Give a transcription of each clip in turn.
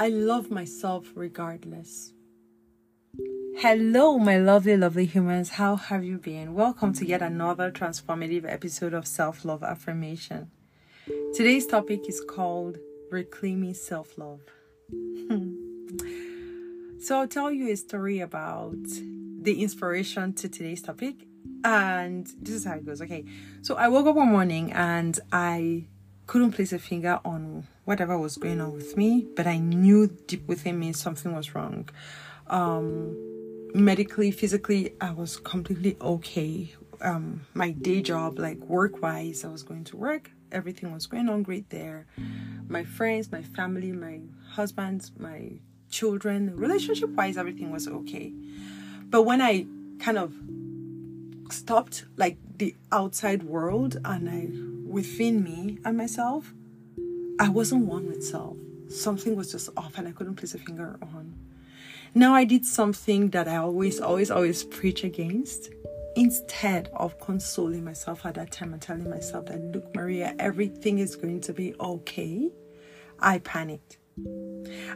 I love myself regardless. Hello, my lovely, lovely humans. How have you been? Welcome to yet another transformative episode of Self Love Affirmation. Today's topic is called Reclaiming Self Love. so, I'll tell you a story about the inspiration to today's topic. And this is how it goes. Okay, so I woke up one morning and I couldn't place a finger on whatever was going on with me, but I knew deep within me something was wrong. Um, medically, physically, I was completely okay. Um, my day job, like work wise, I was going to work. Everything was going on great there. My friends, my family, my husband, my children, relationship wise, everything was okay. But when I kind of stopped like the outside world and I within me and myself, I wasn't one with self. Something was just off and I couldn't place a finger on. Now I did something that I always, always, always preach against. Instead of consoling myself at that time and telling myself that, look, Maria, everything is going to be okay, I panicked.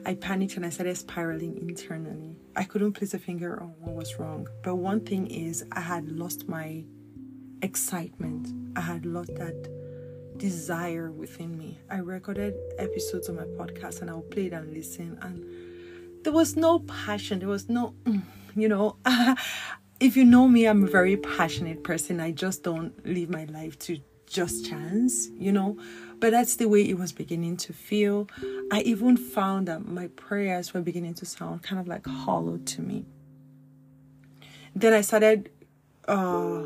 I panicked and I started spiraling internally. I couldn't place a finger on what was wrong. But one thing is, I had lost my excitement. I had lost that desire within me. I recorded episodes of my podcast and I would play it and listen. And there was no passion. There was no, you know, if you know me, I'm a very passionate person. I just don't live my life to just chance, you know. But that's the way it was beginning to feel. I even found that my prayers were beginning to sound kind of like hollow to me. Then I started, uh,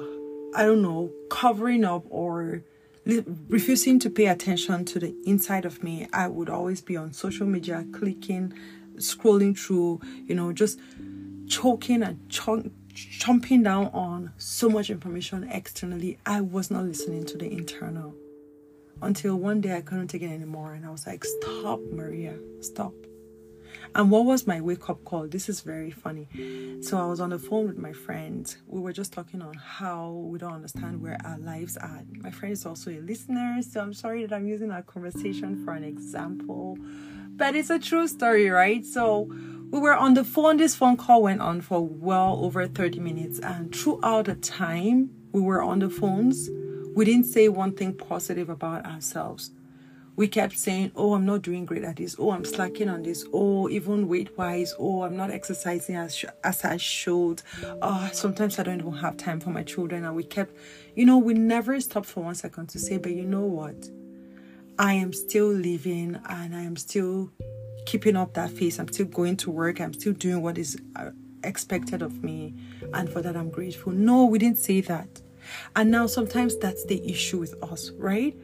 I don't know, covering up or refusing to pay attention to the inside of me. I would always be on social media, clicking scrolling through, you know, just choking and chomping down on so much information externally. I was not listening to the internal until one day I couldn't take it anymore and I was like, Stop, Maria, stop. And what was my wake up call? This is very funny. So I was on the phone with my friend. We were just talking on how we don't understand where our lives are. My friend is also a listener, so I'm sorry that I'm using our conversation for an example but it's a true story, right? So we were on the phone. This phone call went on for well over 30 minutes. And throughout the time we were on the phones, we didn't say one thing positive about ourselves. We kept saying, Oh, I'm not doing great at this. Oh, I'm slacking on this. Oh, even weight wise. Oh, I'm not exercising as, as I should. Oh, sometimes I don't even have time for my children. And we kept, you know, we never stopped for one second to say, But you know what? I am still living and I am still keeping up that face. I'm still going to work. I'm still doing what is uh, expected of me. And for that, I'm grateful. No, we didn't say that. And now sometimes that's the issue with us, right?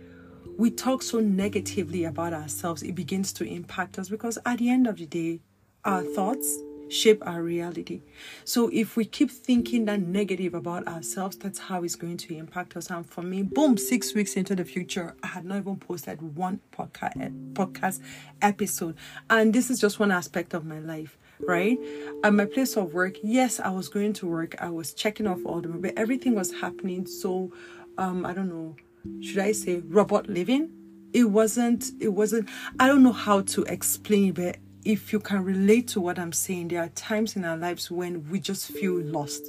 We talk so negatively about ourselves, it begins to impact us because at the end of the day, our thoughts, shape our reality. So if we keep thinking that negative about ourselves, that's how it's going to impact us. And for me, boom, six weeks into the future, I had not even posted one podcast podcast episode. And this is just one aspect of my life right? At my place of work, yes, I was going to work. I was checking off all the but everything was happening so um I don't know, should I say robot living? It wasn't it wasn't I don't know how to explain but if you can relate to what I'm saying, there are times in our lives when we just feel lost.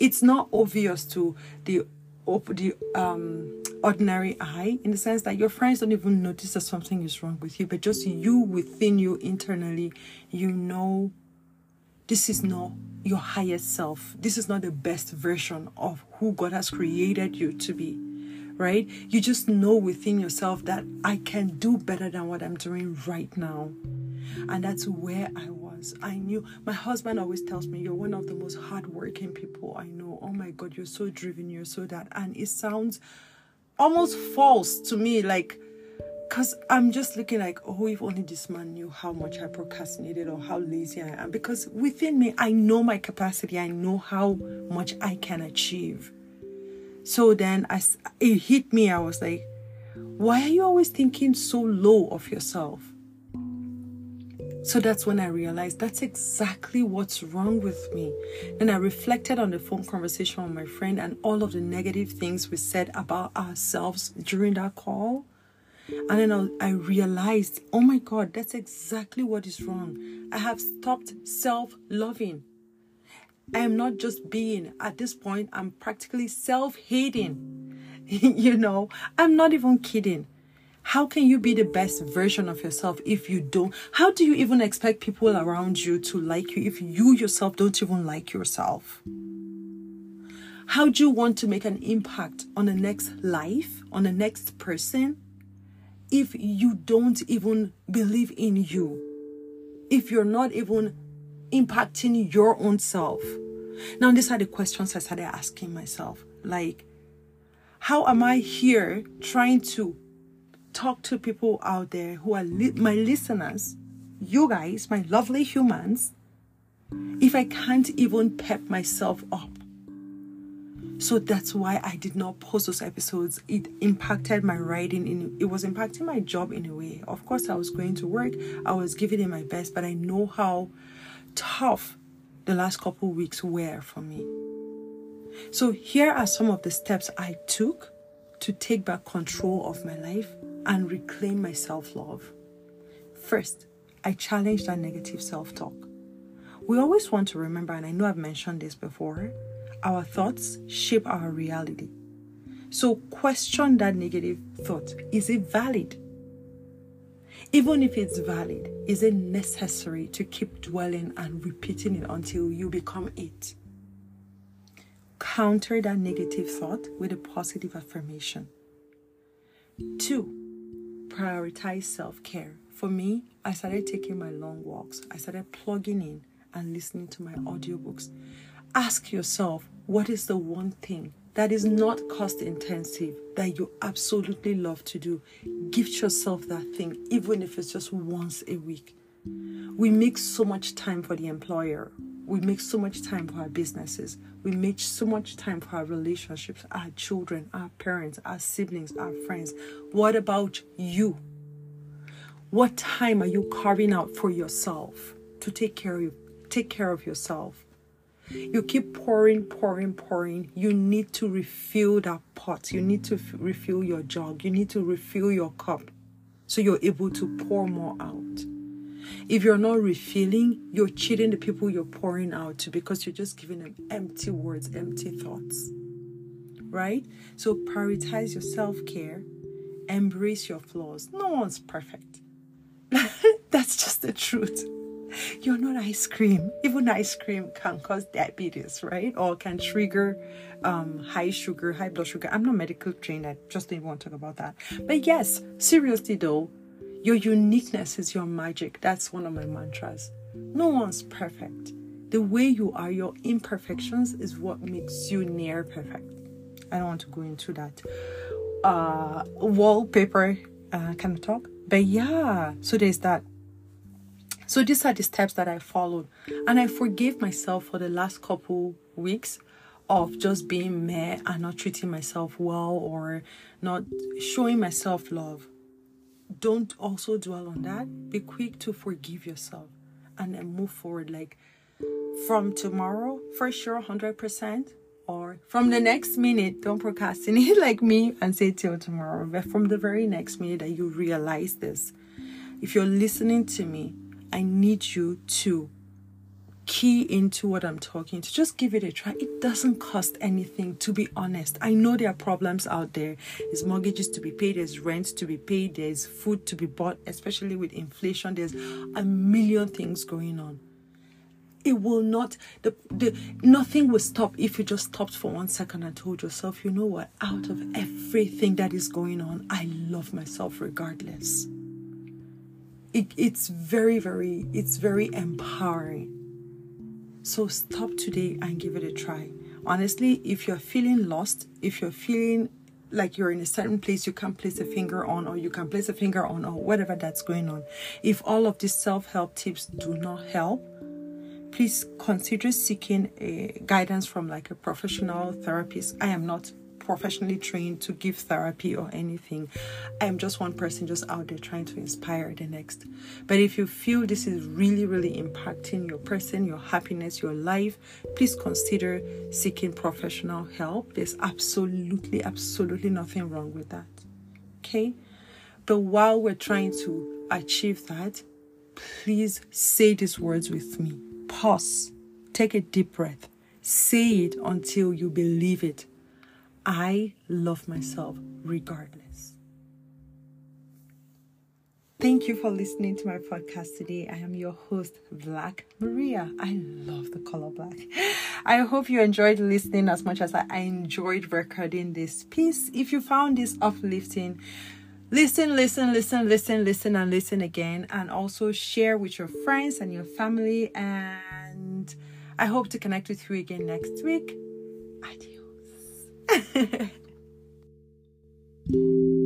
It's not obvious to the the um, ordinary eye in the sense that your friends don't even notice that something is wrong with you, but just you within you internally, you know this is not your highest self. This is not the best version of who God has created you to be right? You just know within yourself that I can do better than what I'm doing right now. And that's where I was. I knew my husband always tells me, You're one of the most hardworking people I know. Oh my God, you're so driven, you're so that. And it sounds almost false to me, like, because I'm just looking like, oh, if only this man knew how much I procrastinated or how lazy I am. Because within me, I know my capacity, I know how much I can achieve. So then I, it hit me. I was like, why are you always thinking so low of yourself? So that's when I realized that's exactly what's wrong with me. Then I reflected on the phone conversation with my friend and all of the negative things we said about ourselves during that call. And then I, I realized, oh my God, that's exactly what is wrong. I have stopped self loving. I am not just being, at this point, I'm practically self hating. you know, I'm not even kidding. How can you be the best version of yourself if you don't? How do you even expect people around you to like you if you yourself don't even like yourself? How do you want to make an impact on the next life, on the next person, if you don't even believe in you? If you're not even impacting your own self? Now, these are the questions I started asking myself. Like, how am I here trying to talk to people out there who are li- my listeners, you guys, my lovely humans, if I can't even pep myself up. So that's why I did not post those episodes. It impacted my writing in it was impacting my job in a way. Of course, I was going to work, I was giving it my best, but I know how tough the last couple weeks were for me. So here are some of the steps I took to take back control of my life and reclaim my self love. First, I challenged that negative self talk. We always want to remember, and I know I've mentioned this before, our thoughts shape our reality. So question that negative thought is it valid? Even if it's valid, is it necessary to keep dwelling and repeating it until you become it? Counter that negative thought with a positive affirmation. Two, prioritize self care. For me, I started taking my long walks. I started plugging in and listening to my audiobooks. Ask yourself what is the one thing that is not cost intensive that you absolutely love to do? Gift yourself that thing, even if it's just once a week. We make so much time for the employer. We make so much time for our businesses. We make so much time for our relationships, our children, our parents, our siblings, our friends. What about you? What time are you carving out for yourself to take care of take care of yourself? You keep pouring, pouring, pouring. You need to refill that pot. You need to refill your jug. You need to refill your cup so you're able to pour more out. If you're not refilling, you're cheating the people you're pouring out to because you're just giving them empty words, empty thoughts. Right? So prioritize your self care, embrace your flaws. No one's perfect. That's just the truth. You're not ice cream. Even ice cream can cause diabetes, right? Or can trigger um, high sugar, high blood sugar. I'm not medical trained. I just didn't want to talk about that. But yes, seriously though, your uniqueness is your magic. That's one of my mantras. No one's perfect. The way you are, your imperfections is what makes you near perfect. I don't want to go into that uh, wallpaper uh, kind of talk. But yeah, so there's that. So these are the steps that I followed. And I forgave myself for the last couple weeks of just being meh and not treating myself well or not showing myself love don't also dwell on that. Be quick to forgive yourself and then move forward. Like from tomorrow, for sure, 100%. Or from the next minute, don't procrastinate like me and say till tomorrow. But from the very next minute that you realize this, if you're listening to me, I need you to key into what I'm talking to. Just give it a try. It doesn't cost anything, to be honest. I know there are problems out there. There's mortgages to be paid, there's rent to be paid, there's food to be bought, especially with inflation. There's a million things going on. It will not the the nothing will stop if you just stopped for one second and told yourself, you know what, out of everything that is going on, I love myself regardless. It, it's very, very, it's very empowering so stop today and give it a try. Honestly, if you're feeling lost, if you're feeling like you're in a certain place you can't place a finger on, or you can place a finger on, or whatever that's going on, if all of these self help tips do not help, please consider seeking a guidance from like a professional therapist. I am not professionally trained to give therapy or anything. I am just one person just out there trying to inspire the next. But if you feel this is really, really impacting your person, your happiness, your life, please consider seeking professional help. There's absolutely, absolutely nothing wrong with that. Okay? But while we're trying to achieve that, please say these words with me. Pause. Take a deep breath. Say it until you believe it. I love myself regardless. Thank you for listening to my podcast today. I am your host, Black Maria. I love the color black. I hope you enjoyed listening as much as I enjoyed recording this piece. If you found this uplifting, listen, listen, listen, listen, listen, and listen again. And also share with your friends and your family. And I hope to connect with you again next week. フフフ。